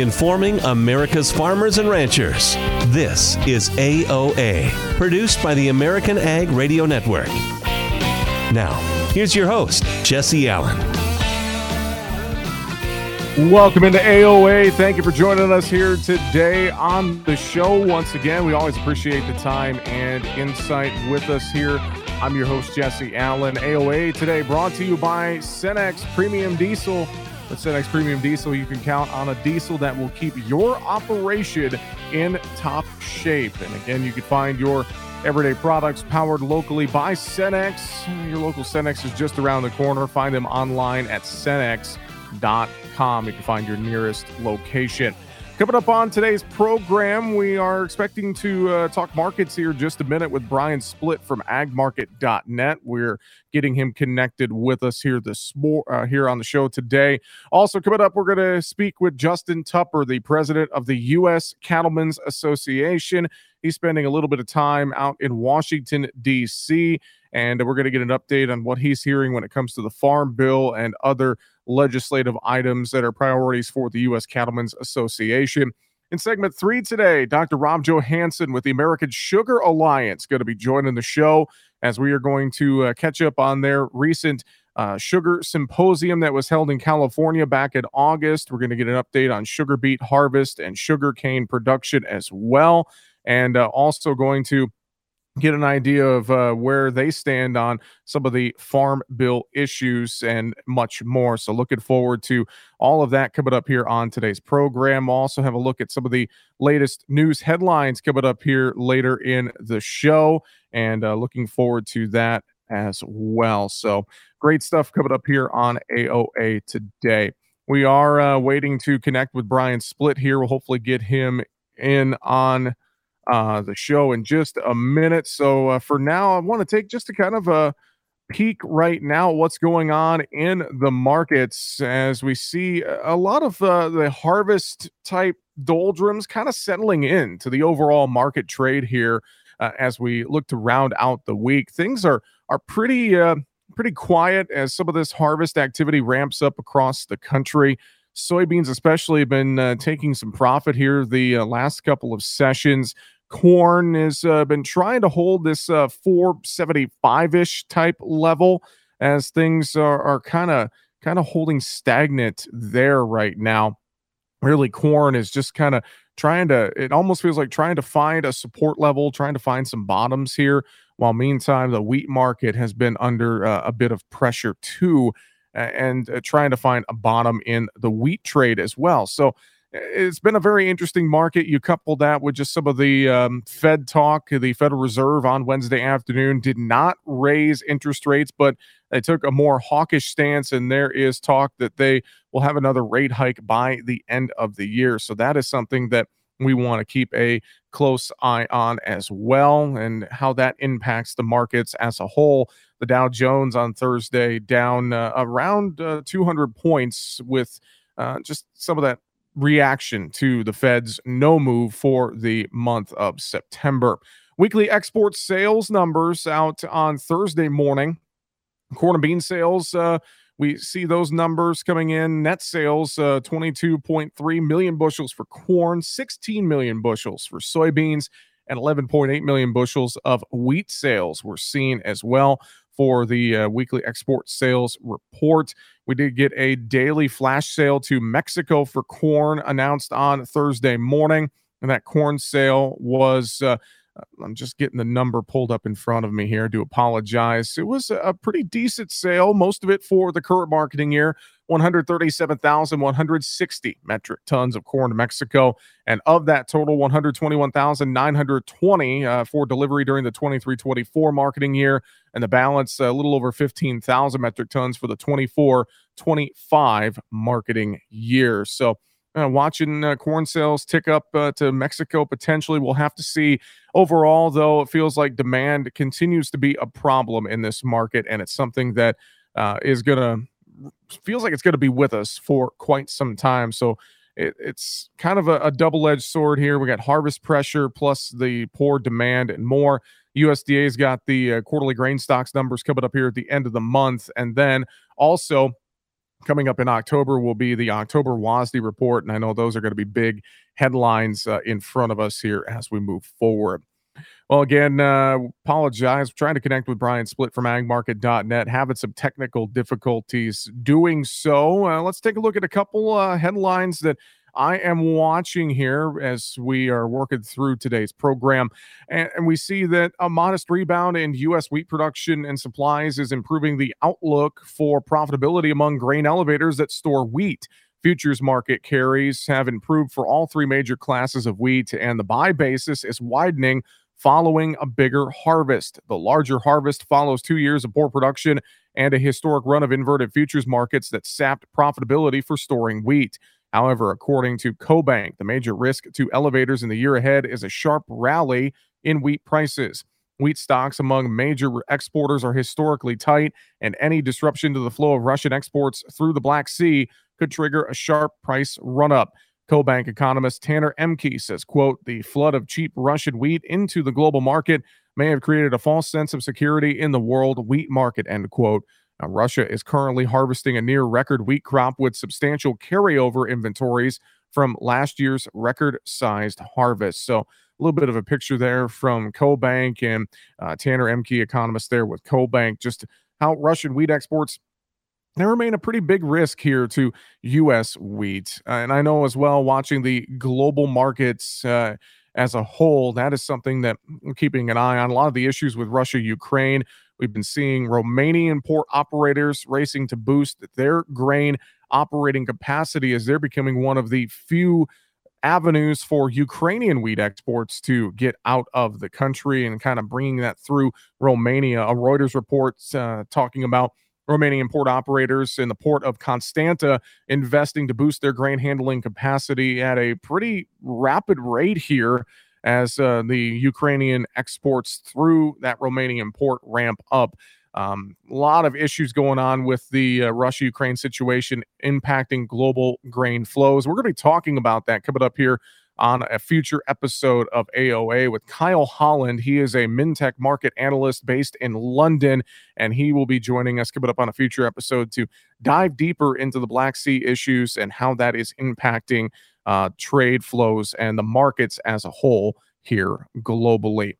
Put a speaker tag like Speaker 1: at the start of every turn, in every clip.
Speaker 1: informing America's farmers and ranchers. This is AOA, produced by the American Ag Radio Network. Now, here's your host, Jesse Allen.
Speaker 2: Welcome into AOA. Thank you for joining us here today on the show. Once again, we always appreciate the time and insight with us here. I'm your host, Jesse Allen. AOA today brought to you by Cenex Premium Diesel. With Cenex Premium Diesel, you can count on a diesel that will keep your operation in top shape. And again, you can find your everyday products powered locally by Cenex. Your local Cenex is just around the corner. Find them online at cenex.com. You can find your nearest location. Coming up on today's program, we are expecting to uh, talk markets here just a minute with Brian Splitt from agmarket.net. We're getting him connected with us here this uh, here on the show today. Also coming up, we're going to speak with Justin Tupper, the president of the U.S. Cattlemen's Association. He's spending a little bit of time out in Washington, D.C., and we're going to get an update on what he's hearing when it comes to the Farm Bill and other legislative items that are priorities for the U.S. Cattlemen's Association. In segment three today, Dr. Rob Johansson with the American Sugar Alliance going to be joining the show as we are going to uh, catch up on their recent uh, sugar symposium that was held in California back in August. We're going to get an update on sugar beet harvest and sugarcane production as well. And uh, also going to get an idea of uh, where they stand on some of the farm bill issues and much more. So, looking forward to all of that coming up here on today's program. Also, have a look at some of the latest news headlines coming up here later in the show, and uh, looking forward to that as well. So, great stuff coming up here on AOA today. We are uh, waiting to connect with Brian Splitt here. We'll hopefully get him in on uh, the show in just a minute. So uh, for now, I want to take just a kind of a peek right now what's going on in the markets as we see a lot of uh, the harvest type doldrums kind of settling in to the overall market trade here uh, as we look to round out the week. Things are are pretty uh, pretty quiet as some of this harvest activity ramps up across the country. Soybeans, especially, have been uh, taking some profit here the uh, last couple of sessions. Corn has uh, been trying to hold this uh, 475 ish type level as things are, kind of kind of holding stagnant there right now. Really, corn is just kind of trying to. It almost feels like trying to find a support level, trying to find some bottoms here. While meantime, the wheat market has been under uh, a bit of pressure too, and uh, trying to find a bottom in the wheat trade as well. So it's been a very interesting market. You couple that with just some of the um, Fed talk. The Federal Reserve on Wednesday afternoon did not raise interest rates, but they took a more hawkish stance. And there is talk that they will have another rate hike by the end of the year. So that is something that we want to keep a close eye on as well and how that impacts the markets as a whole. The Dow Jones on Thursday down uh, around uh, 200 points with uh, just some of that reaction to the Fed's no move for the month of September. Weekly export sales numbers out on Thursday morning. Corn and bean sales, uh, we see those numbers coming in. Net sales, uh, 22.3 million bushels for corn, 16 million bushels for soybeans, and 11.8 million bushels of wheat sales were seen as well for the uh, weekly export sales report. We did get a daily flash sale to Mexico for corn announced on Thursday morning. And that corn sale was uh, I'm just getting the number pulled up in front of me here. to apologize. It was a pretty decent sale, most of it for the current marketing year 137,160 metric tons of corn to Mexico. And of that total, 121,920 uh, for delivery during the 23 24 marketing year. And the balance, a little over 15,000 metric tons for the 24 25 marketing year. So, uh, watching uh, corn sales tick up uh, to Mexico potentially. We'll have to see. Overall, though, it feels like demand continues to be a problem in this market, and it's something that uh, is going to feels like it's going to be with us for quite some time. So it, it's kind of a, a double edged sword here. We got harvest pressure plus the poor demand and more. USDA's got the uh, quarterly grain stocks numbers coming up here at the end of the month, and then also coming up in October will be the October WASDE report, and I know those are going to be big headlines uh, in front of us here as we move forward. Well, again, uh, apologize. Trying to connect with Brian Splitt from agmarket.net, having some technical difficulties doing so. Uh, let's take a look at a couple uh, headlines that I am watching here as we are working through today's program. And, and, we see that a modest rebound in U.S. wheat production and supplies is improving the outlook for profitability among grain elevators that store wheat. Futures market carries have improved for all three major classes of wheat, and the buy basis is widening following a bigger harvest. The larger harvest follows two years of poor production and a historic run of inverted futures markets that sapped profitability for storing wheat. However, according to CoBank, the major risk to elevators in the year ahead is a sharp rally in wheat prices. Wheat stocks among major exporters are historically tight, and any disruption to the flow of Russian exports through the Black Sea could trigger a sharp price run up. CoBank economist Tanner Ehmke says, quote, the flood of cheap Russian wheat into the global market may have created a false sense of security in the world wheat market, end quote. Now, Russia is currently harvesting a near record wheat crop with substantial carryover inventories from last year's record sized harvest. So, a little bit of a picture there from CoBank and uh, Tanner Ehmke, economist there with CoBank, just how Russian wheat exports they remain a pretty big risk here to U.S. wheat. Uh, and I know as well, watching the global markets uh, as a whole, that is something that I'm keeping an eye on. A lot of the issues with Russia, Ukraine, We've been seeing Romanian port operators racing to boost their grain operating capacity as they're becoming one of the few avenues for Ukrainian wheat exports to get out of the country and kind of bringing that through Romania. A Reuters report uh, talking about Romanian port operators in the port of Constanta investing to boost their grain handling capacity at a pretty rapid rate here as uh, the Ukrainian exports through that Romanian port ramp up. Um, a lot of issues going on with the uh, Russia Ukraine situation impacting global grain flows. We're going to be talking about that coming up here on a future episode of AOA with Kyle Holland. He is a Mintec market analyst based in London, and he will be joining us coming up on a future episode to dive deeper into the Black Sea issues and how that is impacting uh, trade flows and the markets as a whole here globally.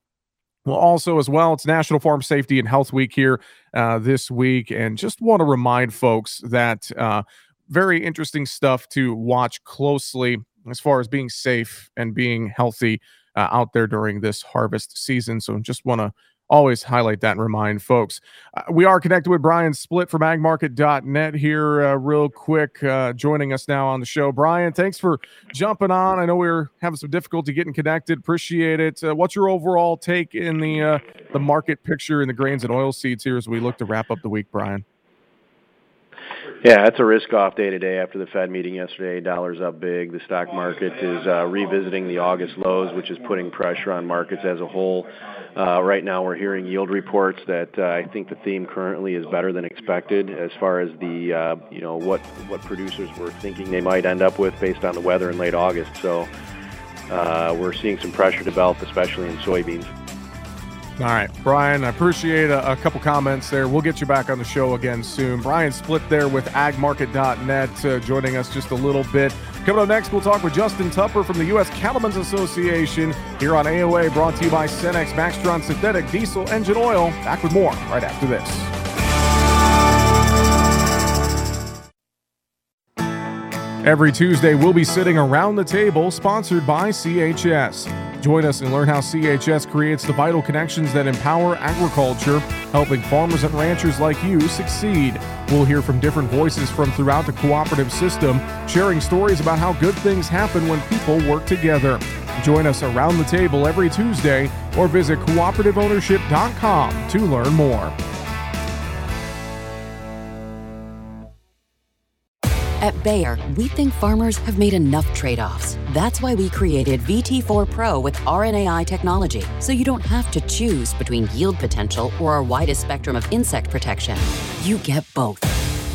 Speaker 2: Well, also as well, it's National Farm Safety and Health Week here uh, this week, and just want to remind folks that uh, very interesting stuff to watch closely as far as being safe and being healthy uh, out there during this harvest season. So, just want to always highlight that and remind folks. Uh, we are connected with Brian Splitt from agmarket.net here, uh, real quick, uh, joining us now on the show. Brian, thanks for jumping on. I know we are having some difficulty getting connected. Appreciate it. Uh, what's your overall take in the uh, the market picture in the grains and oil seeds here as we look to wrap up the week, Brian?
Speaker 3: Yeah, it's a risk-off day today after the Fed meeting yesterday. Dollars up big. The stock market is uh, revisiting the August lows, which is putting pressure on markets as a whole. Uh, right now, we're hearing yield reports that uh, I think the theme currently is better than expected as far as the you know what what producers were thinking they might end up with based on the weather in late August. So we're seeing some pressure develop, especially in soybeans.
Speaker 2: All right, Brian, I appreciate a, a, couple comments there. We'll get you back on the show again soon. Brian Splitt there with agmarket.net, uh, joining us just a little bit. Coming up next, we'll talk with Justin Tupper from the U.S. Cattlemen's Association here on AOA, brought to you by Cenex Maxtron Synthetic Diesel Engine Oil. Back with more right after this. Every Tuesday, we'll be sitting around the table, sponsored by CHS. Join us and learn how CHS creates the vital connections that empower agriculture, helping farmers and ranchers like you succeed. We'll hear from different voices from throughout the cooperative system, sharing stories about how good things happen when people work together. Join us around the table every Tuesday or visit cooperativeownership.com to learn more.
Speaker 4: At Bayer, we think farmers have made enough trade offs. That's why we created VT4 Pro with RNAi technology, so you don't have to choose between yield potential or our widest spectrum of insect protection. You get both.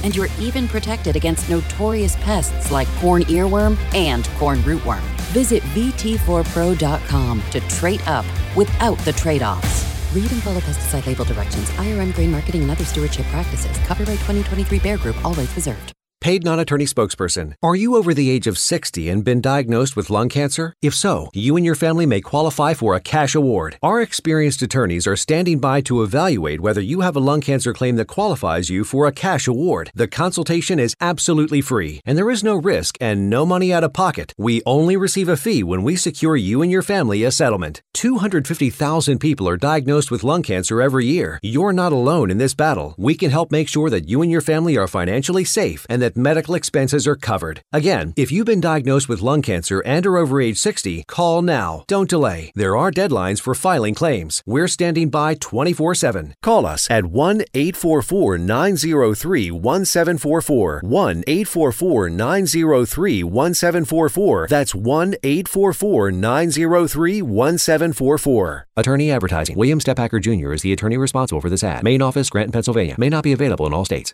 Speaker 4: And you're even protected against notorious pests like corn earworm and corn rootworm. Visit VT4Pro.com to trade up without the trade offs. Read and follow pesticide label directions, IRM grain marketing, and other stewardship practices. Copyright 2023 Bayer Group, all rights reserved.
Speaker 5: Paid non attorney spokesperson. Are you over the age of 60 and been diagnosed with lung cancer? If so, you and your family may qualify for a cash award. Our experienced attorneys are standing by to evaluate whether you have a lung cancer claim that qualifies you for a cash award. The consultation is absolutely free, and there is no risk and no money out of pocket. We only receive a fee when we secure you and your family a settlement. 250,000 people are diagnosed with lung cancer every year. You're not alone in this battle. We can help make sure that you and your family are financially safe and that that medical expenses are covered. Again, if you've been diagnosed with lung cancer and are over age 60, call now. Don't delay. There are deadlines for filing claims. We're standing by 24 7. Call us at 1 844 903 1744. 1 844 903 1744. That's 1 844 903 1744. Attorney Advertising. William Stepacker Jr. is the attorney responsible for this ad. Main office, Grant, Pennsylvania. May not be available in all states.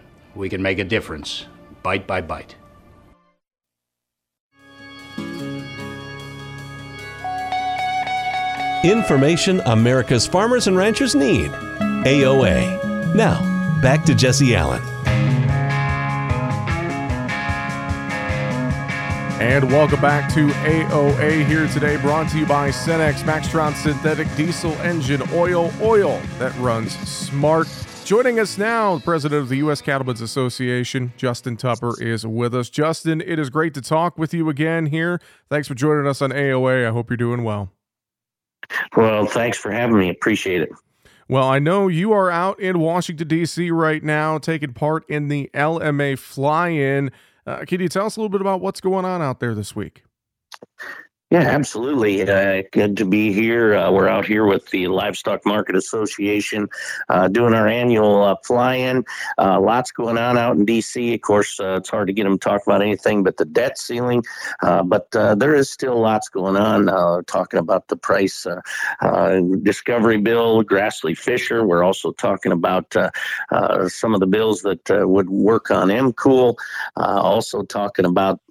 Speaker 6: we can make a difference bite by bite.
Speaker 1: Information America's farmers and ranchers need. AOA. Now, back to Jesse Allen.
Speaker 2: And welcome back to AOA here today, brought to you by Cenex Maxtron Synthetic Diesel Engine Oil. Oil that runs smart Joining us now, the president of the U.S. Cattlemen's Association, Justin Tupper, is with us. Justin, it is great to talk with you again here. Thanks for joining us on AOA. I hope you're doing well.
Speaker 7: Well, thanks for having me. Appreciate it.
Speaker 2: Well, I know you are out in Washington, D.C. right now, taking part in the LMA fly in. Uh, can you tell us a little bit about what's going on out there this week?
Speaker 7: Yeah, absolutely. Uh, good to be here. Uh, we're out here with the Livestock Market Association uh, doing our annual uh, fly in. Uh, lots going on out in D.C. Of course, uh, it's hard to get them to talk about anything but the debt ceiling, but there is still lots going on. talking about the price discovery bill, Grassley Fisher. We're also talking about some of the bills that would work on MCOOL. also talking about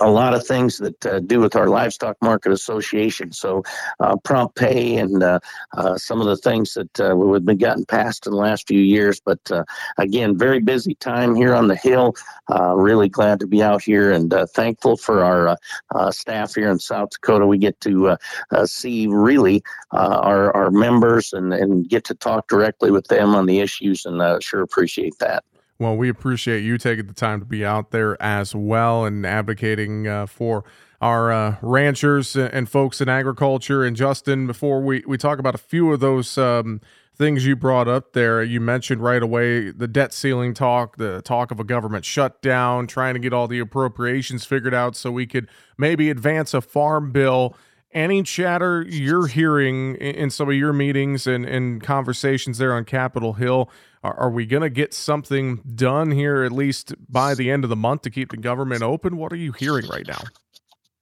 Speaker 7: a lot of things that uh, do with our livestock market association. So, uh, prompt pay and uh, uh some of the things that uh, we've been gotten passed in the last few years. But uh, again, very busy time here on the Hill. really glad to be out here and thankful for our staff here in South Dakota. We get to see really our, our members and, and get to talk directly with them on the issues, and sure appreciate that.
Speaker 2: Well, we appreciate you taking the time to be out there as well and advocating uh, for our uh, ranchers and folks in agriculture. And Justin, before we, we talk about a few of those um, things you brought up there, you mentioned right away the debt ceiling talk, the talk of a government shutdown, trying to get all the appropriations figured out so we could maybe advance a farm bill. Any chatter you're hearing in some of your meetings and, and conversations there on Capitol Hill are, are we going to get something done here at least by the end of the month to keep the government open? What are you hearing right now?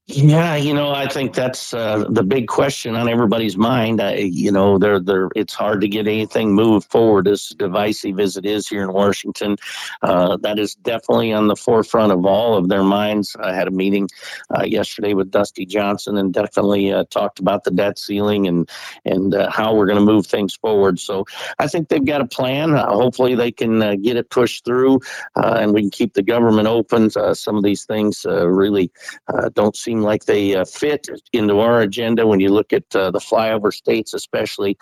Speaker 7: Yeah, you know, I think that's uh, the big question on everybody's mind. I, you know, they're, they're, it's hard to get anything moved forward as divisive as it is here in Washington. Uh, that is definitely on the forefront of all of their minds. I had a meeting uh, yesterday with Dusty Johnson and definitely uh, talked about the debt ceiling and and uh, how we're going to move things forward. So I think they've got a plan. Uh, hopefully, they can get it pushed through and we can keep the government open. some of these things really don't seem seem like they uh, fit into our agenda when you look at uh, the flyover states, especially.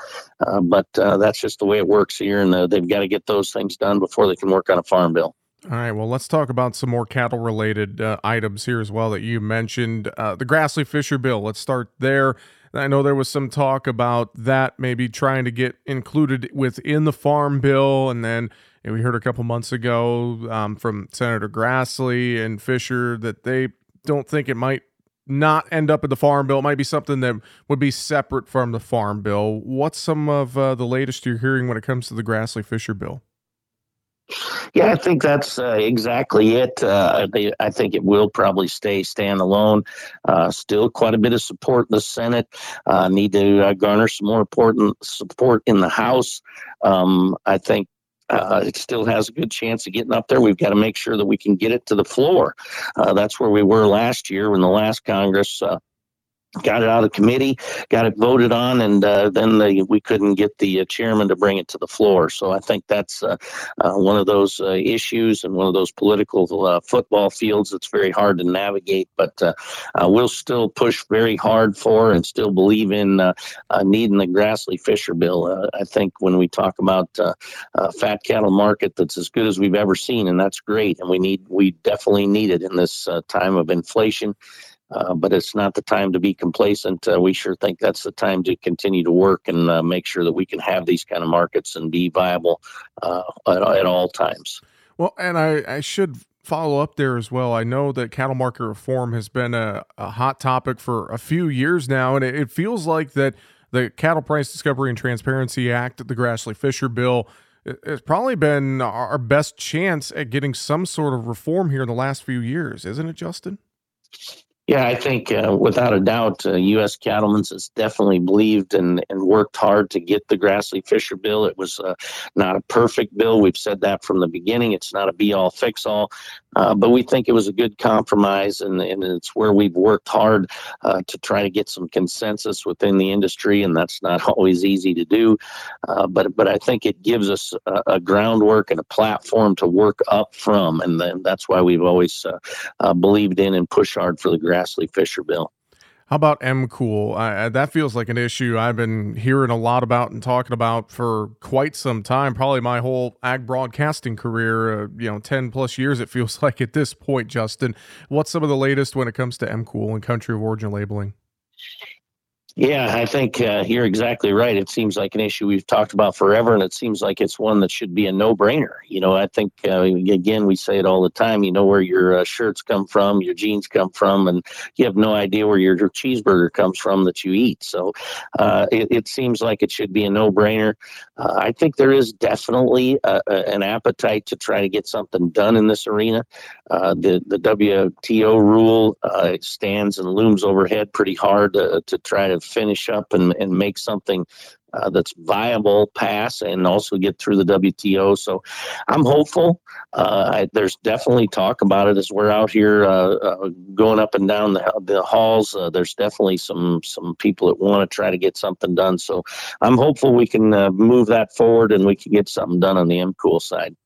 Speaker 7: Uh, but uh, that's just the way it works here, and uh, they've got to get those things done before they can work on a farm bill.
Speaker 2: All right. Well, let's talk about some more cattle related uh, items here as well that you mentioned. The Grassley Fisher bill. Let's start there. I know there was some talk about that maybe trying to get included within the farm bill. And then we heard a couple months ago um, from Senator Grassley and Fisher that they don't think it might not end up in the farm bill. It might be something that would be separate from the farm bill. What's some of uh, the latest you're hearing when it comes to the Grassley Fisher bill?
Speaker 7: Yeah, I think that's uh, exactly it. Uh, I think it will probably stay standalone. Uh, still, quite a bit of support in the Senate. Uh, need to uh, garner some more important support in the House. Um, I think uh, it still has a good chance of getting up there. We've got to make sure that we can get it to the floor. Uh, that's where we were last year when the last Congress uh, got it out of committee, got it voted on, and uh, then the, we couldn't get the uh, chairman to bring it to the floor. So I think that's uh, uh one of those uh, issues and one of those political uh, football fields that's very hard to navigate. But we'll still push very hard for and still believe in needing the Grassley Fisher bill. I think when we talk about a fat cattle market that's as good as we've ever seen, and that's great, and we need we definitely need it in this time of inflation. Uh, but it's not the time to be complacent. Uh, we sure think that's the time to continue to work and uh, make sure that we can have these kind of markets and be viable uh, at, at, all times.
Speaker 2: Well, and I, I, should follow up there as well. I know that cattle market reform has been a, a hot topic for a few years now, and it, it, feels like that the Cattle Price Discovery and Transparency Act, the Grassley Fisher bill, it's probably been our best chance at getting some sort of reform here in the last few years, isn't it, Justin?
Speaker 7: Yeah, I think uh, without a doubt, uh, U.S. Cattlemen's has definitely believed and, and worked hard to get the Grassley Fisher bill. It was uh, not a perfect bill. We've said that from the beginning. It's not a be all fix all, uh, but we think it was a good compromise, and, and it's where we've worked hard uh, to try to get some consensus within the industry, and that's not always easy to do. Uh, but but I think it gives us a, a, groundwork and a platform to work up from, and then that's why we've always believed in and pushed hard for the Grassley Fisher bill.
Speaker 2: How about MCOOL? Uh, that feels like an issue I've been hearing a lot about and talking about for quite some time, probably my whole ag broadcasting career, uh, you know, 10 plus years it feels like at this point, Justin. What's some of the latest when it comes to MCOOL and country of origin labeling?
Speaker 7: Yeah, I think uh, you're exactly right. It seems like an issue we've talked about forever, and it seems like it's one that should be a no-brainer. You know, I think uh, again we say it all the time. You know where your uh, shirts come from, your jeans come from, and you have no idea where your cheeseburger comes from that you eat. So uh, it, it, seems like it should be a no-brainer. Uh, I think there is definitely a, a, an appetite to try to get something done in this arena. Uh, the the WTO rule stands and looms overhead pretty hard to try to finish up and, and make something uh, that's viable pass and also get through the WTO. So I'm hopeful. Uh, I, there's definitely talk about it as we're out here uh, uh going up and down the, the halls. Uh, there's definitely some some people that want to try to get something done. So I'm hopeful we can uh, move that forward and we can get something done on the MCOOL side.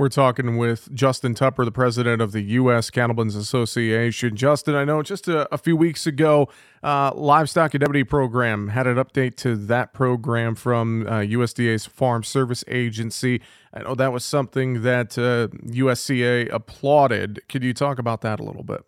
Speaker 2: We're talking with Justin Tupper, the president of the U.S. Cattlemen's Association. Justin, I know just a, a few weeks ago, uh, Livestock Indemnity Program had an update to that program from uh, USDA's Farm Service Agency. I know that was something that uh, USCA applauded. Could you talk about that a little bit?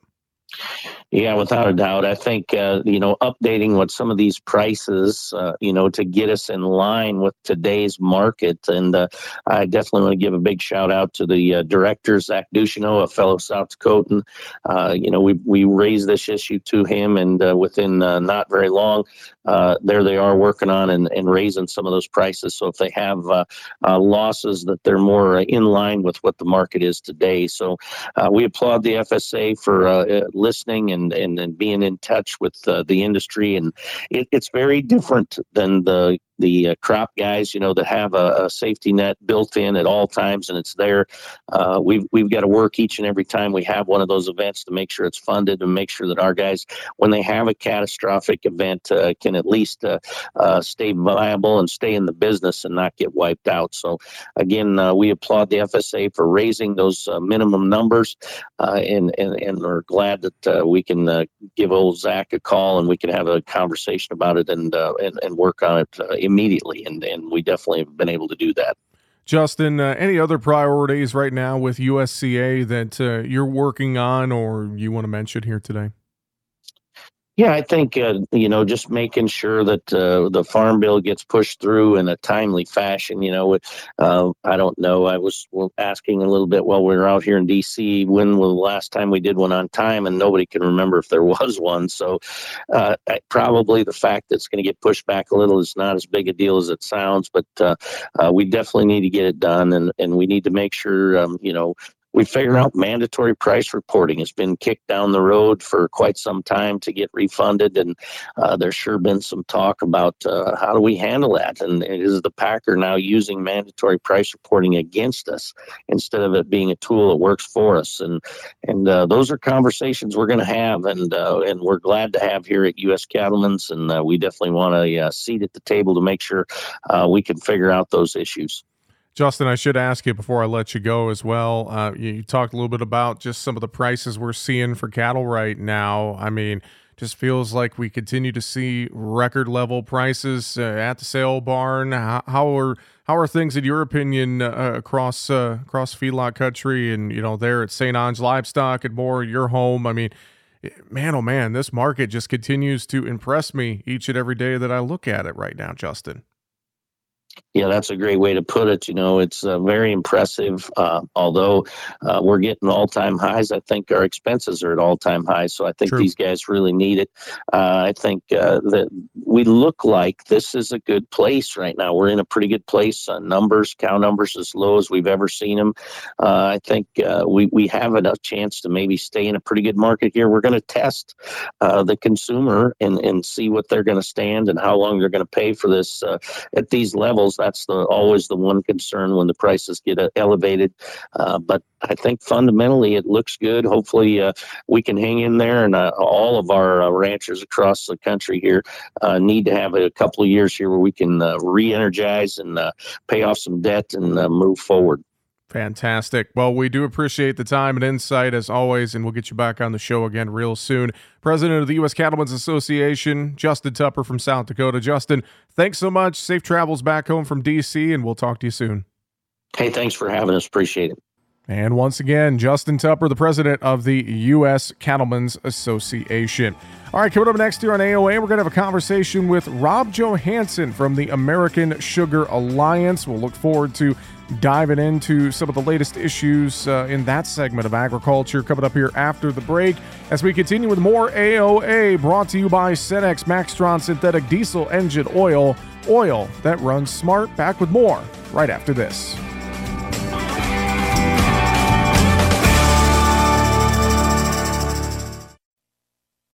Speaker 7: Yeah, without a doubt. I think, uh, you know, updating what some of these prices, uh, you know, to get us in line with today's market. And uh, I definitely want to give a big shout out to the uh, director, Zach Ducheneaux, a fellow South Dakotan. Uh, you know, we, we raised this issue to him, and uh, within not very long, there they are working on and, and raising some of those prices. So if they have losses, that they're more in line with what the market is today. So we applaud the FSA for listening and and and, and being in touch with uh, the industry and it, it's very different than the the uh, crop guys, you know, that have a, a, safety net built in at all times and it's there. Uh, we've we've got to work each and every time we have one of those events to make sure it's funded and make sure that our guys, when they have a catastrophic event, uh, can at least uh, uh, stay viable and stay in the business and not get wiped out. So again, uh, we applaud the FSA for raising those minimum numbers, and, and and we're glad that we can give old Zach a call and we can have a conversation about it and and, and work on it immediately, and and we definitely have been able to do that.
Speaker 2: Justin, uh, any other priorities right now with USCA that uh, you're working on or you want to mention here today?
Speaker 7: Yeah, I think uh, you know just making sure that uh, the farm bill gets pushed through in a timely fashion. You know, uh, I don't know. I was asking a little bit while we were out here in D.C. When was the last time we did one on time, and nobody can remember if there was one. So uh, probably the fact that it's going to get pushed back a little is not as big a deal as it sounds. But uh, uh, we definitely need to get it done, and and we need to make sure um, you know we figured out mandatory price reporting has been kicked down the road for quite some time to get refunded, and uh, there's sure been some talk about uh, how do we handle that. And is the packer now using mandatory price reporting against us instead of it being a tool that works for us? And and uh, those are conversations we're going to have, and uh, and we're glad to have here at U.S. Cattlemen's, and uh, we definitely want a uh, seat at the table to make sure we can figure out those issues.
Speaker 2: Justin, I should ask you before I let you go as well. Uh, you, you, talked a little bit about just some of the prices we're seeing for cattle right now. I mean, just feels like we continue to see record level prices uh, at the sale barn. How, how, are how are things in your opinion uh, across uh, across feedlot country and you know there at St. Onge Livestock and more your home? I mean, man, oh man, this market just continues to impress me each and every day that I look at it right now, Justin.
Speaker 7: Yeah, that's a great way to put it. You know, it's uh, very impressive. Uh, although uh, we're getting all time highs, I think our expenses are at all time highs. So I think True. these guys really need it. Uh, I think uh, that we look like this is a good place right now. We're in a pretty good place. Uh, numbers, cow numbers, as low as we've ever seen them. I think we we have a chance to maybe stay in a pretty good market here. We're going to test the consumer and and see what they're going to stand and how long they're going to pay for this at these levels that's the always the one concern when the prices get uh, elevated. Uh, but I think fundamentally it looks good. Hopefully uh, we can hang in there, and uh, all of our uh, ranchers across the country here uh, need to have a couple of years here where we can re-energize and pay off some debt and move forward.
Speaker 2: Fantastic. Well, we do appreciate the time and insight as always, and we'll get you back on the show again real soon. President of the U.S. Cattlemen's Association, Justin Tupper from South Dakota. Justin, thanks so much. Safe travels back home from D.C., and we'll talk to you soon.
Speaker 7: Hey, thanks for having us. Appreciate it.
Speaker 2: And once again, Justin Tupper, the president of the U.S. Cattlemen's Association. All right, coming up next here on AOA, we're going to have a conversation with Rob Johansson from the American Sugar Alliance. We'll look forward to diving into some of the latest issues uh, in that segment of agriculture coming up here after the break as we continue with more AOA brought to you by Cenex Maxtron Synthetic Diesel Engine Oil, oil that runs smart. Back with more right after this.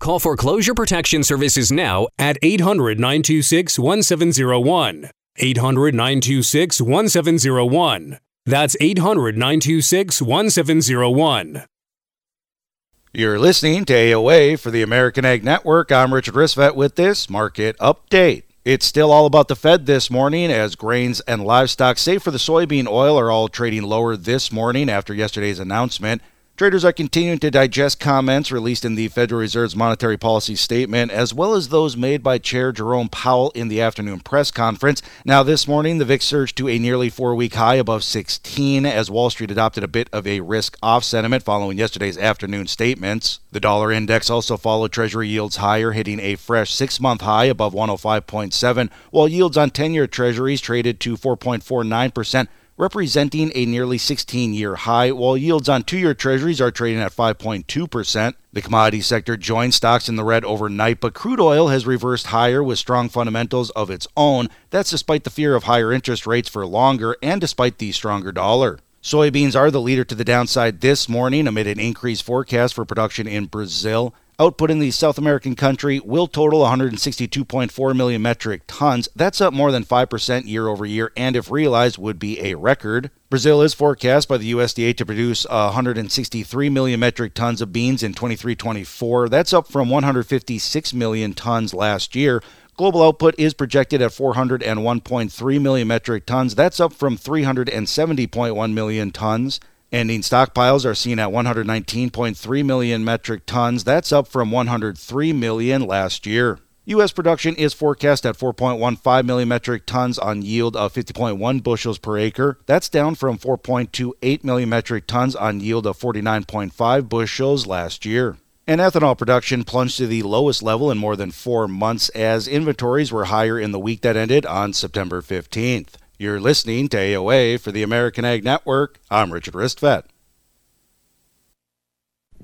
Speaker 8: Call Foreclosure Protection Services now at 800 926 1701. 800 926 1701. That's 800 926 1701.
Speaker 9: You're listening to AOA for the American Ag Network. I'm Richard Ristvet with this market update. It's still all about the Fed this morning as grains and livestock, save for the soybean oil, are all trading lower this morning after yesterday's announcement. Traders are continuing to digest comments released in the Federal Reserve's monetary policy statement, as well as those made by Chair Jerome Powell in the afternoon press conference. Now, this morning, the VIX surged to a nearly four week high above 16 as Wall Street adopted a bit of a risk off sentiment following yesterday's afternoon statements. The dollar index also followed Treasury yields higher, hitting a fresh six month high above 105.7, while yields on 10 year Treasuries traded to 4.49%. representing a nearly 16 year high, while yields on two year treasuries are trading at 5.2%. The commodity sector joined stocks in the red overnight, but crude oil has reversed higher with strong fundamentals of its own. That's despite the fear of higher interest rates for longer and despite the stronger dollar. Soybeans are the leader to the downside this morning amid an increased forecast for production in Brazil. Output in the South American country will total 162.4 million metric tons. That's up more than 5% year over year, and if realized, would be a record. Brazil is forecast by the USDA to produce 163 million metric tons of beans in 23 24. That's up from 156 million tons last year. Global output is projected at 401.3 million metric tons. That's up from 370.1 million tons. Ending stockpiles are seen at 119.3 million metric tons. That's up from 103 million last year. U.S. production is forecast at 4.15 million metric tons on yield of 50.1 bushels per acre. That's down from 4.28 million metric tons on yield of 49.5 bushels last year. And ethanol production plunged to the lowest level in more than four months as inventories were higher in the week that ended on September 15th. You're listening to AOA for the American Ag Network. I'm Richard Ristvet.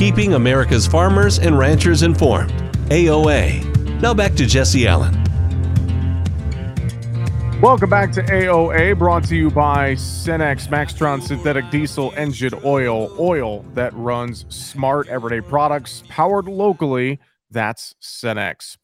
Speaker 1: Keeping America's farmers and ranchers informed. AOA. Now back to Jesse Allen.
Speaker 2: Welcome back to AOA, brought to you by Cenex Maxtron Synthetic Diesel Engine Oil. Oil that runs smart everyday products, powered locally. That's Cenex.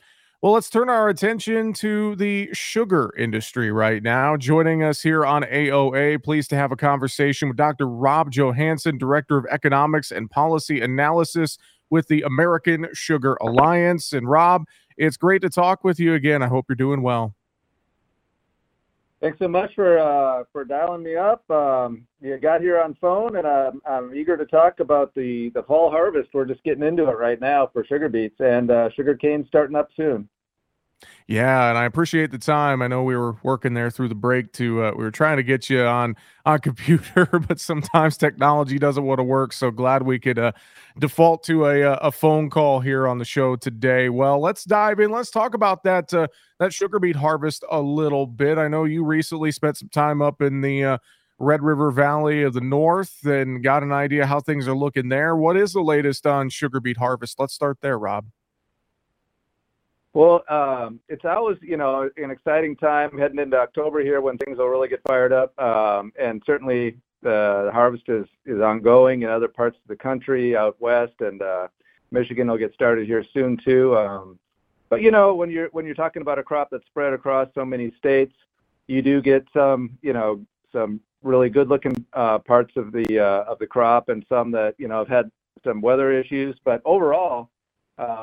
Speaker 2: Well, let's turn our attention to the sugar industry right now. Joining us here on AOA, pleased to have a conversation with Dr. Rob Johansson, Director of Economics and Policy Analysis with the American Sugar Alliance. And Rob, it's great to talk with you again. I hope you're doing well.
Speaker 10: Thanks so much for uh, for dialing me up. Um, you got here on phone, and uh, I'm eager to talk about the the fall harvest. We're just getting into it right now for sugar beets and uh, sugar cane starting up soon.
Speaker 2: Yeah, and I appreciate the time. I know we were working there through the break to uh, we were trying to get you on on computer, but sometimes technology doesn't want to work. So glad we could uh, default to a uh, a phone call here on the show today. Well, let's dive in. Let's talk about that uh, that sugar beet harvest a little bit. I know you recently spent some time up in the uh, Red River Valley of the North and got an idea how things are looking there. What is the latest on sugar beet harvest? Let's start there, Rob.
Speaker 10: Well, um, it's always, you know, an exciting time heading into October here when things will really get fired up. Um, and certainly the harvest is, is ongoing in other parts of the country out west and uh, Michigan will get started here soon too. Um, but you know, when you're when you're talking about a crop that's spread across so many states, you do get some, you know, some really good looking uh, parts of the uh, of the crop and some that you know have had some weather issues. But overall,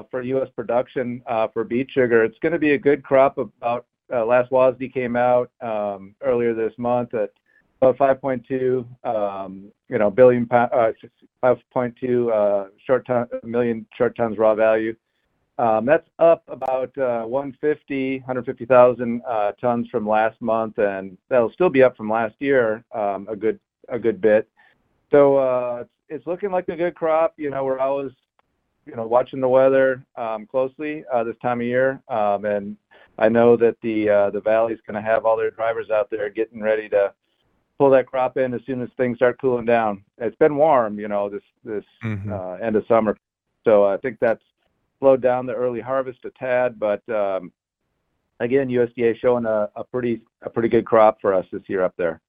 Speaker 10: for U.S. production uh, for beet sugar. It's going to be a good crop. About uh, last WASDE came out um, earlier this month at about 5.2 um, you know billion uh, 5.2 uh, short ton million short tons raw value. Um, that's up about uh, 150 150,000 uh, tons from last month, and that'll still be up from last year a good a good bit. So uh, it's, it's looking like a good crop. You know, we're always you know, watching the weather um, closely uh, this time of year. Um, and I know that the uh, the valley's going to have all their drivers out there getting ready to pull that crop in as soon as things start cooling down. It's been warm, you know, this this mm-hmm. uh, end of summer, so I think that's slowed down the early harvest a tad, but again, USDA showing a pretty a pretty good crop for us this year up there.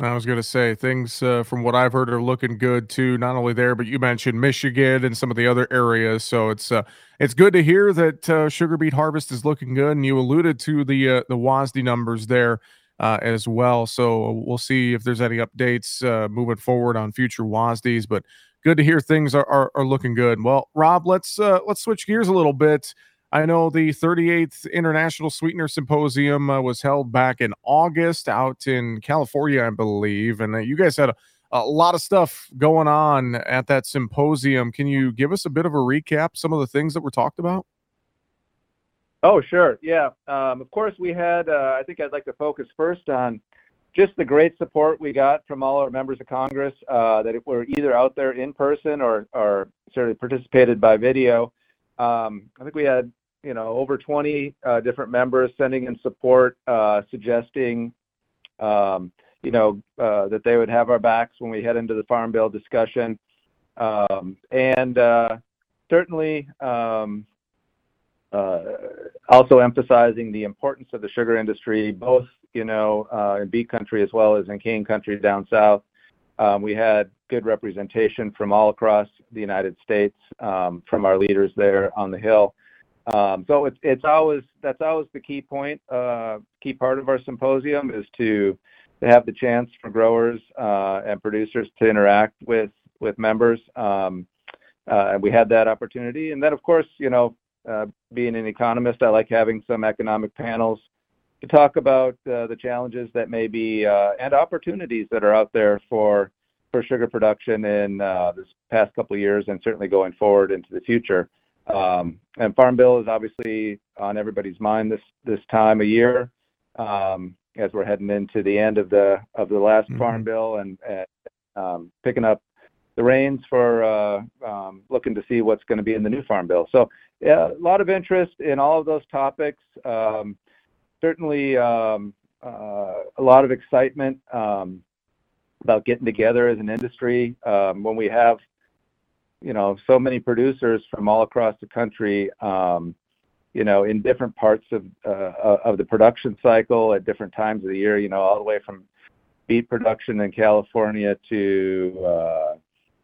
Speaker 2: I was going to say things uh, from what I've heard are looking good too. Not only there, but you mentioned Michigan and some of the other areas. So it's uh, it's good to hear that uh, sugar beet harvest is looking good. And you alluded to the uh, the WASDE numbers there uh, as well. So we'll see if there's any updates uh, moving forward on future WASDEs. But good to hear things are, are, are looking good. Well, Rob, let's let's switch gears a little bit. I know the 38th International Sweetener Symposium uh, was held back in August out in California, I believe. And uh, you guys had a, a, lot of stuff going on at that symposium. Can you give us a bit of a recap, some of the things that were talked about?
Speaker 10: Oh, sure. Yeah. Um, of course, we had, uh, I think I'd like to focus first on just the great support we got from all our members of Congress uh, that were either out there in person or, or of participated by video. Um, I think we had you know, over 20 uh, different members sending in support, uh, suggesting, um, you know, uh, that they would have our backs when we head into the Farm Bill discussion. Um, and certainly um, also emphasizing the importance of the sugar industry, both, you know, in beet country as well as in cane country down south. We had good representation from all across the United States from our leaders there on the Hill. Um, so it's it's always that's always the key point, uh, key part of our symposium is to to have the chance for growers uh, and producers to interact with with members. Um, uh, and we had that opportunity. And then, of course, you know, uh, being an economist, I like having some economic panels to talk about uh, the challenges that may be uh, and opportunities that are out there for for sugar production in this past couple of years and certainly going forward into the future. Um, and Farm Bill is obviously on everybody's mind this this time of year, um, as we're heading into the end of the of the last mm-hmm. Farm Bill and, um, picking up the reins for uh, um, looking to see what's going to be in the new Farm Bill. So yeah, a lot of interest in all of those topics. Um, certainly um, uh, a lot of excitement um, about getting together as an industry um, when we have you know so many producers from all across the country um, you know in different parts of uh, of the production cycle at different times of the year you know all the way from beet production in California to uh,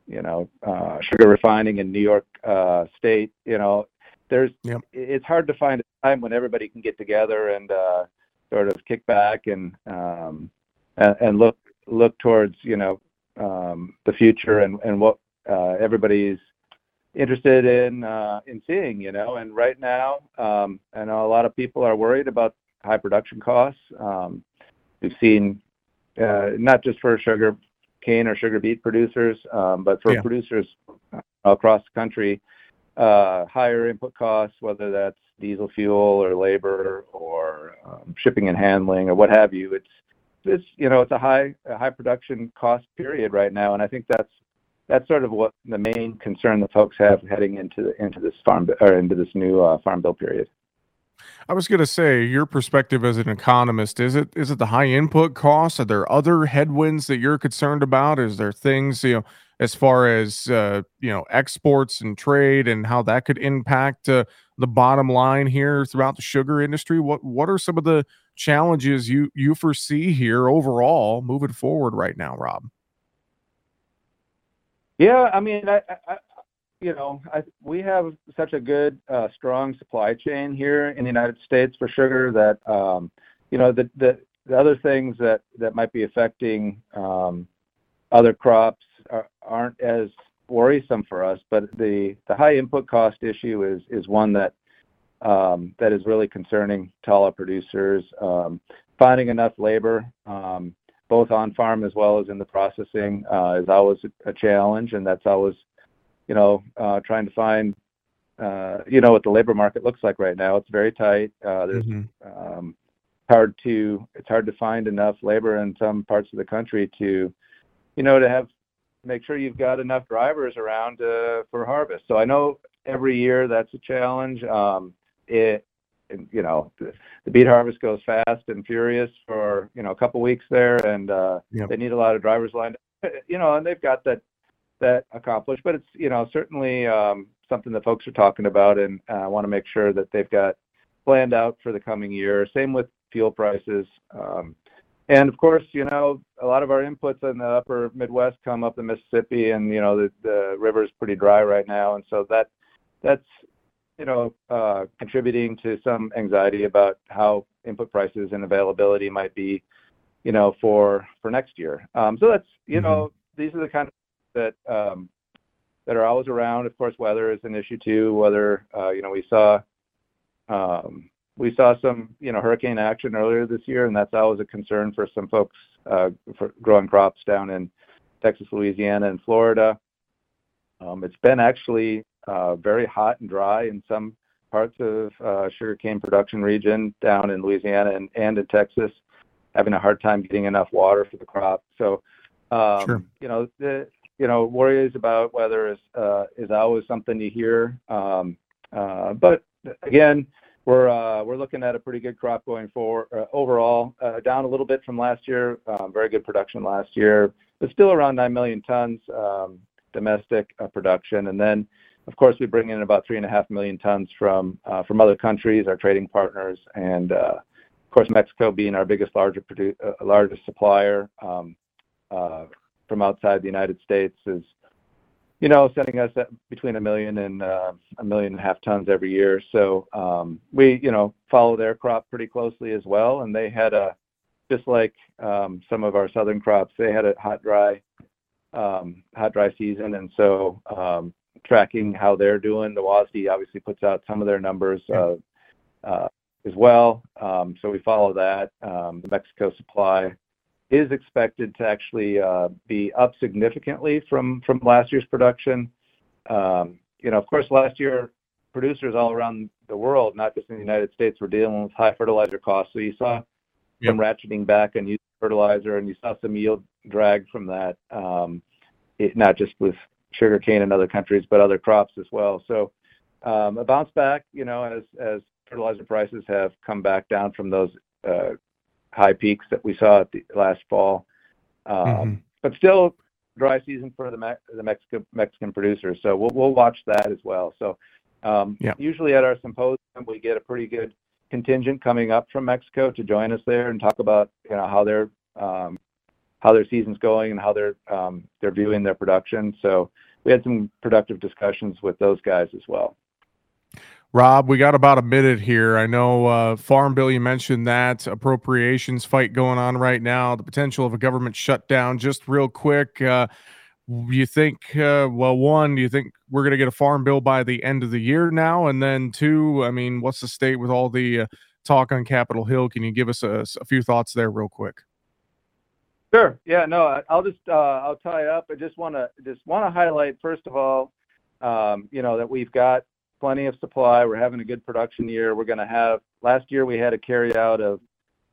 Speaker 10: you know uh, sugar refining in New York uh, State you know there's yep. it's hard to find a time when everybody can get together and uh, sort of kick back and um, and, and look look towards you know um, the future and, and what uh, everybody's interested in uh, in seeing, you know. And right now, um, I know a lot of people are worried about high production costs. Um, we've seen uh, not just for sugar cane or sugar beet producers, um, but for yeah. producers across the country, uh, higher input costs, whether that's diesel fuel or labor or um, shipping and handling or what have you. It's it's you know it's a high a high production cost period right now, and I think that's that's sort of what the main concern that folks have heading into this farm or into this new uh, farm bill period.
Speaker 2: I was going to say, your perspective as an economist is it is it the high input costs? Are there other headwinds that you're concerned about? Is there things you know as far as uh, you know exports and trade and how that could impact uh, the bottom line here throughout the sugar industry? What what are some of the challenges you you foresee here overall moving forward right now, Rob?
Speaker 10: Yeah, I mean, I, I you know, I, we have such a good, uh, strong supply chain here in the United States for sugar that, um, you know, the, the, the other things that, that might be affecting um, other crops are, aren't as worrisome for us. But the, the high input cost issue is, is one that um, that is really concerning to all our producers. Um, finding enough labor um, both on farm as well as in the processing uh, is always a challenge, and that's always, you know, uh, trying to find, uh, you know, what the labor market looks like right now. It's very tight. There's mm-hmm. um, hard to it's hard to find enough labor in some parts of the country to, you know, to have make sure you've got enough drivers around for harvest. So I know every year that's a challenge. Um, it you know the, the beet harvest goes fast and furious for you know a couple weeks there, and uh, yep. they need a lot of drivers lined up. You know, and they've got that that accomplished, but it's you know certainly um, something that folks are talking about, and I want to make sure that they've got planned out for the coming year. Same with fuel prices. Um, And of course, you know, a lot of our inputs in the upper Midwest come up the Mississippi, and you know, the, the river is pretty dry right now, and so that that's you know uh, contributing to some anxiety about how input prices and availability might be, you know, for for next year. Um, so that's you mm-hmm. know these are the kind of that um, that are always around. Of course, weather is an issue too. Weather, uh, you know, we saw um, we saw some, you know, hurricane action earlier this year, and that's always a concern for some folks uh, for growing crops down in Texas, Louisiana, and Florida. Um, it's been actually very hot and dry in some parts of uh, sugarcane production region down in Louisiana and, and in Texas, having a hard time getting enough water for the crop. So, um, you know, the you know worries about weather is uh, is always something you hear. Um, uh, but again, we're looking at a pretty good crop going forward uh, overall, uh, down a little bit from last year. Um, very good production last year, but still around 9 million tons um, domestic uh, production. And then, of course, we bring in about 3.5 million tons from other countries, our trading partners, and of course, Mexico being our biggest largest supplier um, from outside the United States is sending us between a million and uh, a million and a half tons every year. So um, we, follow their crop pretty closely as well. And they had a, just like um, some of our southern crops, they had a hot, dry, hot, dry season. Tracking how they're doing, the WASDE obviously puts out some of their numbers uh, uh, as well. Um, so we follow that. Um, the Mexico supply is expected to actually uh, be up significantly from last year's production. Um, you know, of course, last year, producers all around the world, not just in the United States, were dealing with high fertilizer costs. So you saw some ratcheting back on used fertilizer, and you saw some yield drag from that, um, not just with sugarcane in other countries, but other crops as well. So, um, a bounce back, you know, as fertilizer prices have come back down from those uh, high peaks that we saw at the last fall. Um, mm-hmm. But still, dry season for the the Mexican Mexican producers. So we'll we'll watch that as well. So um, usually at our symposium, we get a pretty good contingent coming up from Mexico to join us there and talk about you know how their um, how their season's going and how they're um, they're viewing their production. So we had some productive discussions with those guys as well.
Speaker 2: Rob, we got about a minute here. I know uh, Farm Bill, you mentioned that appropriations fight going on right now, the potential of a government shutdown. Just real quick, uh, you think, uh, well, one, do you think we're going to get a Farm Bill by the end of the year now? And then two, I mean, what's the state with all the uh, talk on Capitol Hill? Can you give us a, a, few thoughts there, real quick?
Speaker 10: Sure. Yeah. No, I'll just uh, I'll tie up. I just want to just want to highlight first of all, um, you know, that we've got plenty of supply. We're having a good production year. We're going to have last year we had a carry out of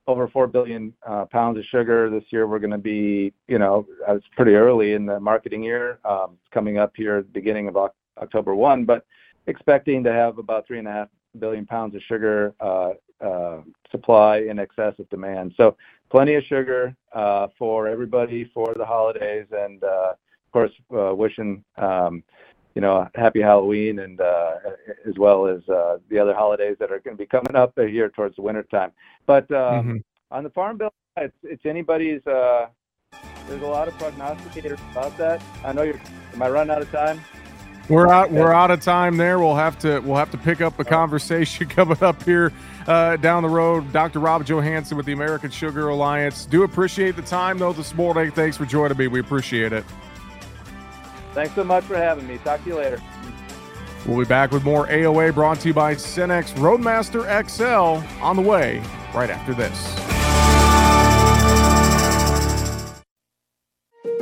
Speaker 10: over 4 billion uh, pounds of sugar. This year we're going to be, you know, it's pretty early in the marketing year. Um, coming up here beginning of October 1, but expecting to have about 3.5 billion pounds of sugar uh, uh, supply in excess of demand. So plenty of sugar uh, for everybody for the holidays and, uh, of course, uh, wishing um, you know, happy Halloween and uh, as well as uh, the other holidays that are going to be coming up here towards the winter time. But um, mm-hmm. on the farm bill, it's, it's anybody's. Uh, there's a lot of prognosticators about that. I know you're. Am I running out of time?
Speaker 2: We're out. We're out of time. There, we'll have to. We'll have to pick up a conversation coming up here uh, down the road. Dr. Rob Johansson with the American Sugar Alliance. Do appreciate the time though this morning. Thanks for joining me. We appreciate it.
Speaker 10: Thanks so much for having me. Talk to you later.
Speaker 2: We'll be back with more AOA brought to you by Cenex Roadmaster XL on the way right after this.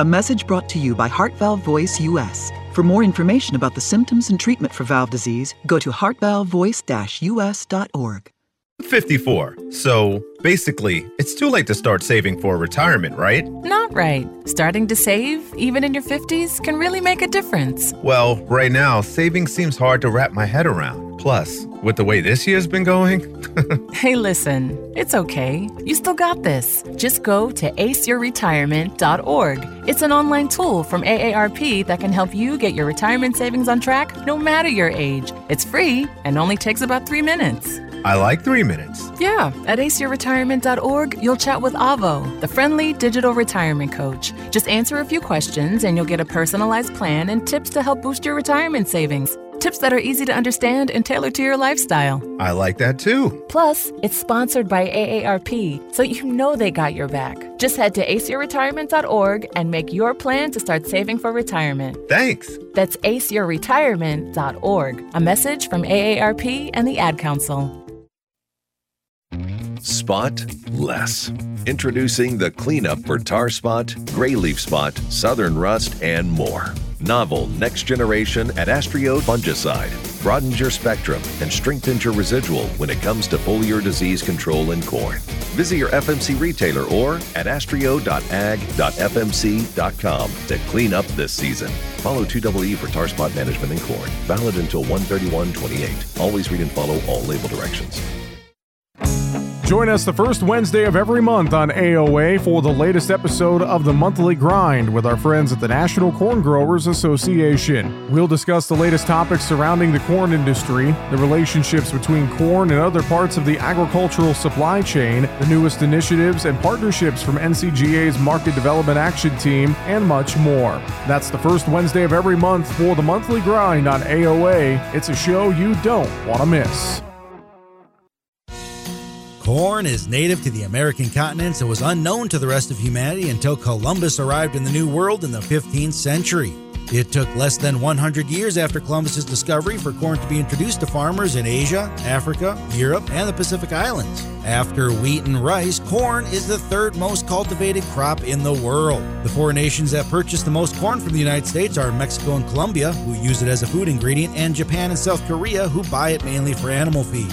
Speaker 11: A message brought to you by Heart Valve Voice US. For more information about the symptoms and treatment for valve disease, go to heartvalvevoice-us.org.
Speaker 12: 54. So basically, it's too late to start saving for retirement, right?
Speaker 13: Not right. Starting to save, even in your 50s, can really make a difference.
Speaker 12: Well, right now, saving seems hard to wrap my head around. Plus, with the way this year's been going.
Speaker 13: hey, listen, it's okay. You still got this. Just go to aceyourretirement.org. It's an online tool from AARP that can help you get your retirement savings on track no matter your age. It's free and only takes about three minutes.
Speaker 12: I like three minutes.
Speaker 13: Yeah, at aceyourretirement.org, you'll chat with Avo, the friendly digital retirement coach. Just answer a few questions and you'll get a personalized plan and tips to help boost your retirement savings. Tips that are easy to understand and tailored to your lifestyle.
Speaker 12: I like that too.
Speaker 13: Plus, it's sponsored by AARP, so you know they got your back. Just head to aceyourretirement.org and make your plan to start saving for retirement.
Speaker 12: Thanks.
Speaker 13: That's aceyourretirement.org. A message from AARP and the Ad Council.
Speaker 14: Spot less. Introducing the cleanup for tar spot, gray leaf spot, southern rust, and more. Novel next generation Adastrio fungicide broadens your spectrum and strengthens your residual when it comes to foliar disease control in corn. Visit your FMC retailer or adastrio.ag.fmc.com to clean up this season. Follow 2EE for tar spot management in corn. Valid until 131.28. Always read and follow all label directions.
Speaker 2: Join us the first Wednesday of every month on AOA for the latest episode of the Monthly Grind with our friends at the National Corn Growers Association. We'll discuss the latest topics surrounding the corn industry, the relationships between corn and other parts of the agricultural supply chain, the newest initiatives and partnerships from NCGA's Market Development Action Team, and much more. That's the first Wednesday of every month for the Monthly Grind on AOA. It's a show you don't want to miss.
Speaker 9: Corn is native to the American continents and was unknown to the rest of humanity until Columbus arrived in the New World in the 15th century. It took less than 100 years after Columbus's discovery for corn to be introduced to farmers in Asia, Africa, Europe, and the Pacific Islands. After wheat and rice, corn is the third most cultivated crop in the world. The four nations that purchase the most corn from the United States are Mexico and Colombia, who use it as a food ingredient, and Japan and South Korea, who buy it mainly for animal feed.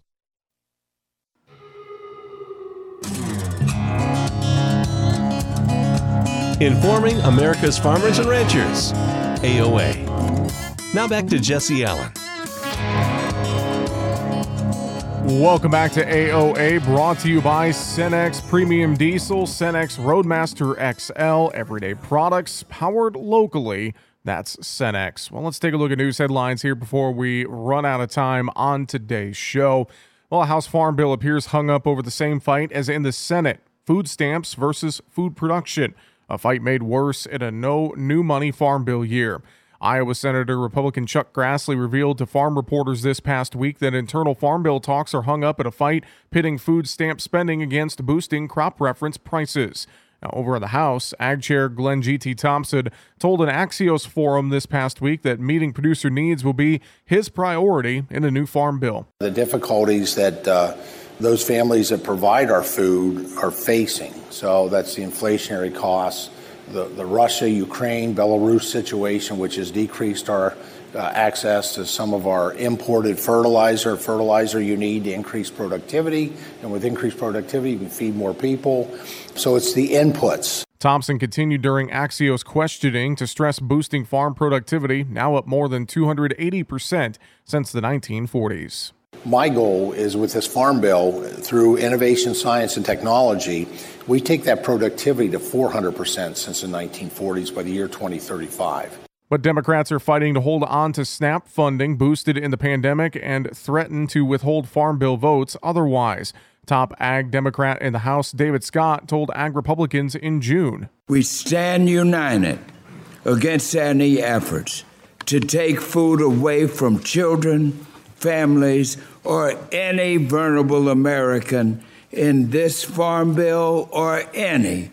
Speaker 1: Informing America's farmers and ranchers. AOA. Now back to Jesse Allen.
Speaker 2: Welcome back to AOA, brought to you by Cenex Premium Diesel, Cenex Roadmaster XL, everyday products powered locally. That's Cenex. Well, let's take a look at news headlines here before we run out of time on today's show. Well, a House Farm Bill appears hung up over the same fight as in the Senate food stamps versus food production. a fight made worse in a no new money farm bill year. Iowa Senator Republican Chuck Grassley revealed to farm reporters this past week that internal farm bill talks are hung up at a fight pitting food stamp spending against boosting crop reference prices. Now, over at the House, Ag Chair Glenn G.T. Thompson told an Axios forum this past week that meeting producer needs will be his priority in a new farm bill.
Speaker 15: The difficulties that uh, those families that provide our food are facing. So that's the inflationary costs the, the Russia, Ukraine, Belarus situation, which has decreased our uh, access to some of our imported fertilizer. Fertilizer you need to increase productivity, and with increased productivity, you can feed more people. So it's the inputs.
Speaker 2: Thompson continued during Axios questioning to stress boosting farm productivity, now up more than 280% since the 1940s.
Speaker 15: My goal is with this farm bill, through innovation, science, and technology, we take that productivity to 400% since the 1940s by the year 2035.
Speaker 2: But Democrats are fighting to hold on to SNAP funding boosted in the pandemic and threaten to withhold farm bill votes otherwise. Top ag Democrat in the House, David Scott, told ag Republicans in June.
Speaker 16: We stand united against any efforts to take food away from children, families, or any vulnerable American in this farm bill or any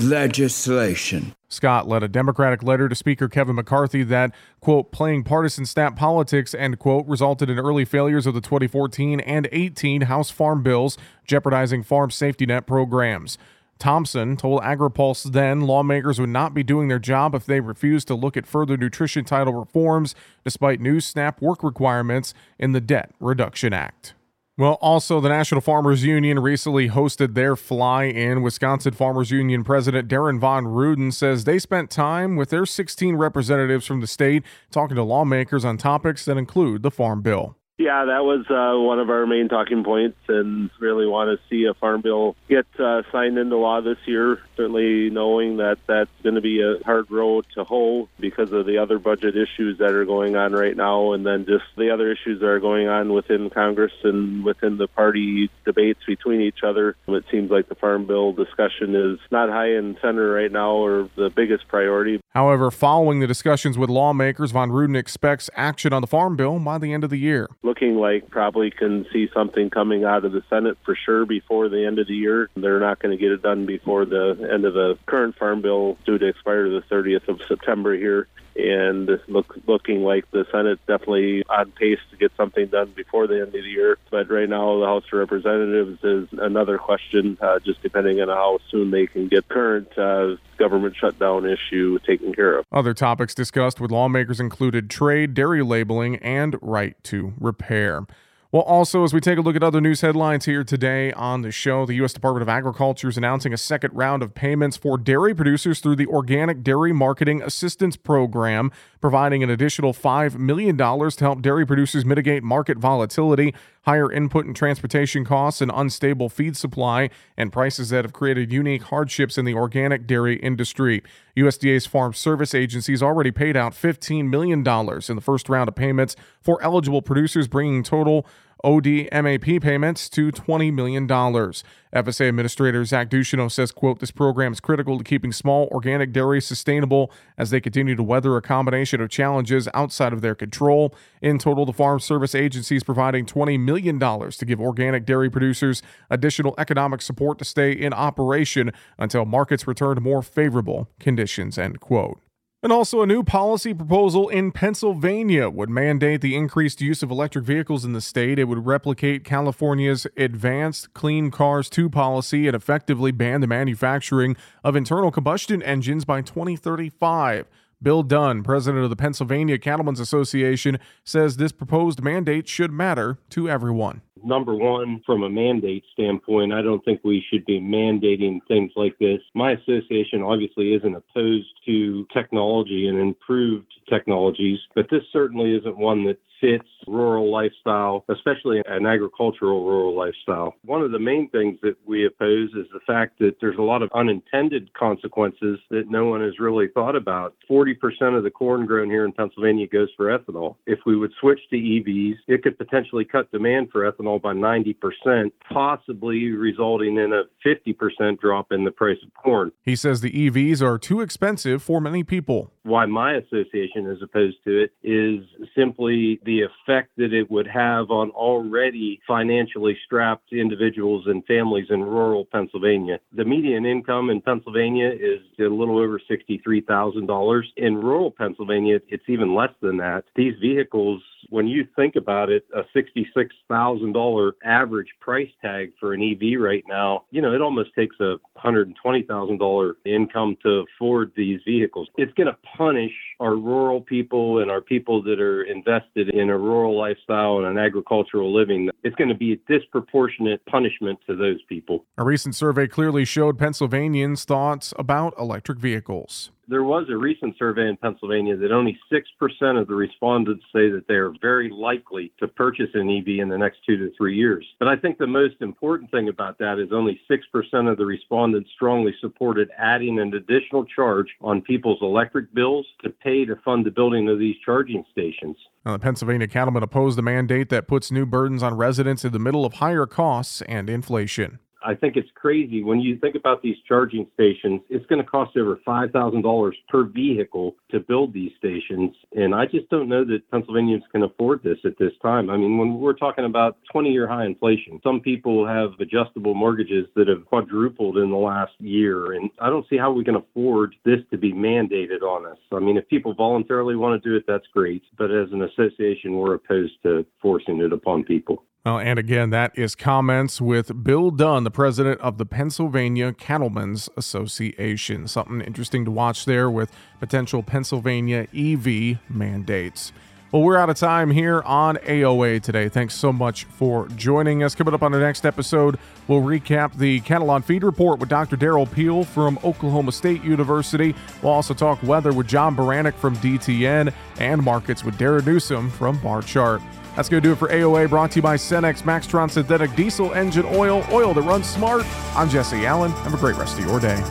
Speaker 16: legislation.
Speaker 2: Scott led a Democratic letter to Speaker Kevin McCarthy that, quote, playing partisan snap politics, end quote, resulted in early failures of the 2014 and 18 House farm bills, jeopardizing farm safety net programs. Thompson told AgriPulse then lawmakers would not be doing their job if they refused to look at further nutrition title reforms, despite new SNAP work requirements in the Debt Reduction Act. Well, also, the National Farmers Union recently hosted their fly in. Wisconsin Farmers Union President Darin Von Ruden says they spent time with their 16 representatives from the state talking to lawmakers on topics that include the Farm Bill.
Speaker 17: Yeah, that was uh, one of our main talking points, and really want to see a farm bill get uh, signed into law this year. Certainly, knowing that that's going to be a hard road to hoe because of the other budget issues that are going on right now, and then just the other issues that are going on within Congress and within the party debates between each other. It seems like the farm bill discussion is not high in center right now, or the biggest priority.
Speaker 2: However, following the discussions with lawmakers, Von Ruden expects action on the farm bill by the end of the year
Speaker 17: looking like probably can see something coming out of the Senate for sure before the end of the year. They're not going to get it done before the end of the current farm bill due to expire the 30th of September here and look looking like the Senate definitely on pace to get something done before the end of the year. But right now, the House of Representatives is another question, uh, just depending on how soon they can get current uh, government shutdown issue taken care of.
Speaker 2: Other topics discussed with lawmakers included trade, dairy labeling, and right to repair. Well, also, as we take a look at other news headlines here today on the show, the U.S. Department of Agriculture is announcing a second round of payments for dairy producers through the Organic Dairy Marketing Assistance Program, providing an additional $5 million to help dairy producers mitigate market volatility, higher input and transportation costs, and unstable feed supply, and prices that have created unique hardships in the organic dairy industry. USDA's Farm Service Agency has already paid out $15 million in the first round of payments for eligible producers, bringing total ODMAP payments to $20 million. FSA Administrator Zach Ducheneaux says, quote, this program is critical to keeping small organic dairy sustainable as they continue to weather a combination of challenges outside of their control. In total, the Farm Service Agency is providing $20 million to give organic dairy producers additional economic support to stay in operation until markets return to more favorable conditions, end quote. And also, a new policy proposal in Pennsylvania would mandate the increased use of electric vehicles in the state. It would replicate California's Advanced Clean Cars 2 policy and effectively ban the manufacturing of internal combustion engines by 2035. Bill Dunn, president of the Pennsylvania Cattlemen's Association, says this proposed mandate should matter to everyone.
Speaker 18: Number one, from a mandate standpoint, I don't think we should be mandating things like this. My association obviously isn't opposed to technology and improved technologies, but this certainly isn't one that fits rural lifestyle, especially an agricultural rural lifestyle. One of the main things that we oppose is the fact that there's a lot of unintended consequences that no one has really thought about. 40% of the corn grown here in Pennsylvania goes for ethanol. If we would switch to EVs, it could potentially cut demand for ethanol by 90%, possibly resulting in a 50% drop in the price of corn.
Speaker 2: He says the EVs are too expensive for many people.
Speaker 18: Why my association is opposed to it is simply the effect that it would have on already financially strapped individuals and families in rural Pennsylvania. The median income in Pennsylvania is a little over $63,000. In rural Pennsylvania, it's even less than that. These vehicles, when you think about it, a $66,000 average price tag for an EV right now, you know, it almost takes a $120,000 income to afford these vehicles. It's going to punish our rural people and our people that are invested in a rural lifestyle and an agricultural living. It's going to be a disproportionate punishment to those people.
Speaker 2: A recent survey clearly showed Pennsylvanians' thoughts about electric vehicles
Speaker 18: there was a recent survey in Pennsylvania that only 6% of the respondents say that they are very likely to purchase an EV in the next two to three years. But I think the most important thing about that is only 6% of the respondents strongly supported adding an additional charge on people's electric bills to pay to fund the building of these charging stations.
Speaker 2: Now, the Pennsylvania cattlemen opposed the mandate that puts new burdens on residents in the middle of higher costs and inflation.
Speaker 18: I think it's crazy when you think about these charging stations. It's going to cost over five thousand dollars per vehicle to build these stations, and I just don't know that Pennsylvanians can afford this at this time. I mean, when we're talking about 20-year high inflation, some people have adjustable mortgages that have quadrupled in the last year, and I don't see how we can afford this to be mandated on us. I mean, if people voluntarily want to do it, that's great, but as an association, we're opposed to forcing it upon people.
Speaker 2: Uh, and again, that is comments with Bill Dunn, the president of the Pennsylvania Cattlemen's Association. Something interesting to watch there with potential Pennsylvania EV mandates. Well, we're out of time here on AOA today. Thanks so much for joining us. Coming up on the next episode, we'll recap the Cattle on Feed report with Dr. Derrell Peel from Oklahoma State University. We'll also talk weather with John Baranick from DTN and markets with Darin Newsom from Barchart. That's going to do it for AOA, brought to you by Cenex Maxtron Synthetic Diesel Engine Oil, oil that runs smart. I'm Jesse Allen. Have a great rest of your day.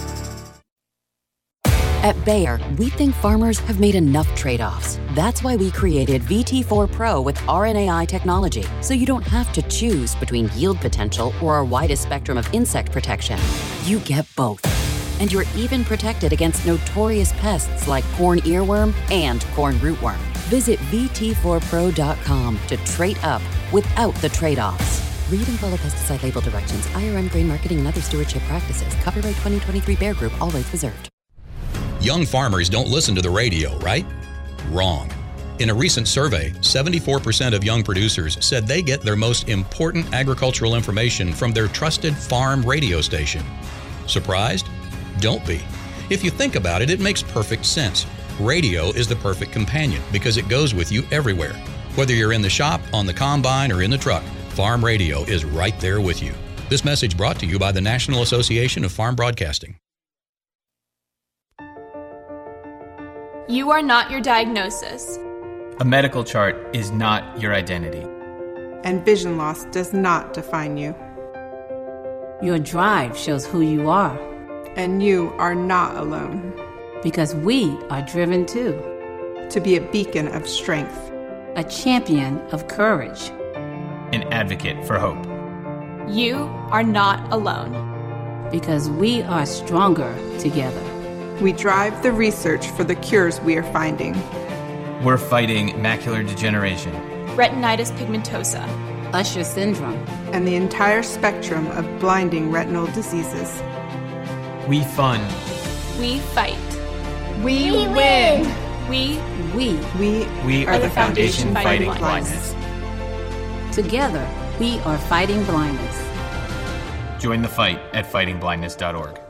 Speaker 4: At Bayer, we think farmers have made enough trade offs. That's why we created VT4 Pro with RNAi technology, so you don't have to choose between yield potential or our widest spectrum of insect protection. You get both. And you're even protected against notorious pests like corn earworm and corn rootworm. Visit VT4Pro.com to trade up without the trade offs. Read and follow pesticide label directions, IRM grain marketing, and other stewardship practices. Copyright 2023 Bayer Group, rights reserved.
Speaker 19: Young farmers don't listen to the radio, right? Wrong. In a recent survey, 74% of young producers said they get their most important agricultural information from their trusted farm radio station. Surprised? Don't be. If you think about it, it makes perfect sense. Radio is the perfect companion because it goes with you everywhere. Whether you're in the shop, on the combine, or in the truck, Farm Radio is right there with you. This message brought to you by the National Association of Farm Broadcasting.
Speaker 20: You are not your diagnosis.
Speaker 21: A medical chart is not your identity.
Speaker 22: And vision loss does not define you.
Speaker 23: Your drive shows who you are.
Speaker 22: And you are not alone
Speaker 23: because we are driven too.
Speaker 22: To be a beacon of strength,
Speaker 23: a champion of courage,
Speaker 21: an advocate for hope.
Speaker 20: You are not alone.
Speaker 23: Because we are stronger together.
Speaker 22: We drive the research for the cures we are finding.
Speaker 21: We're fighting macular degeneration,
Speaker 20: retinitis pigmentosa,
Speaker 23: Usher syndrome,
Speaker 22: and the entire spectrum of blinding retinal diseases.
Speaker 21: We fund.
Speaker 20: We fight.
Speaker 22: We,
Speaker 20: we
Speaker 22: win.
Speaker 20: We
Speaker 22: we
Speaker 21: we we are, are the foundation, foundation fighting, fighting blindness.
Speaker 23: blindness. Together, we are fighting blindness.
Speaker 21: Join the fight at fightingblindness.org.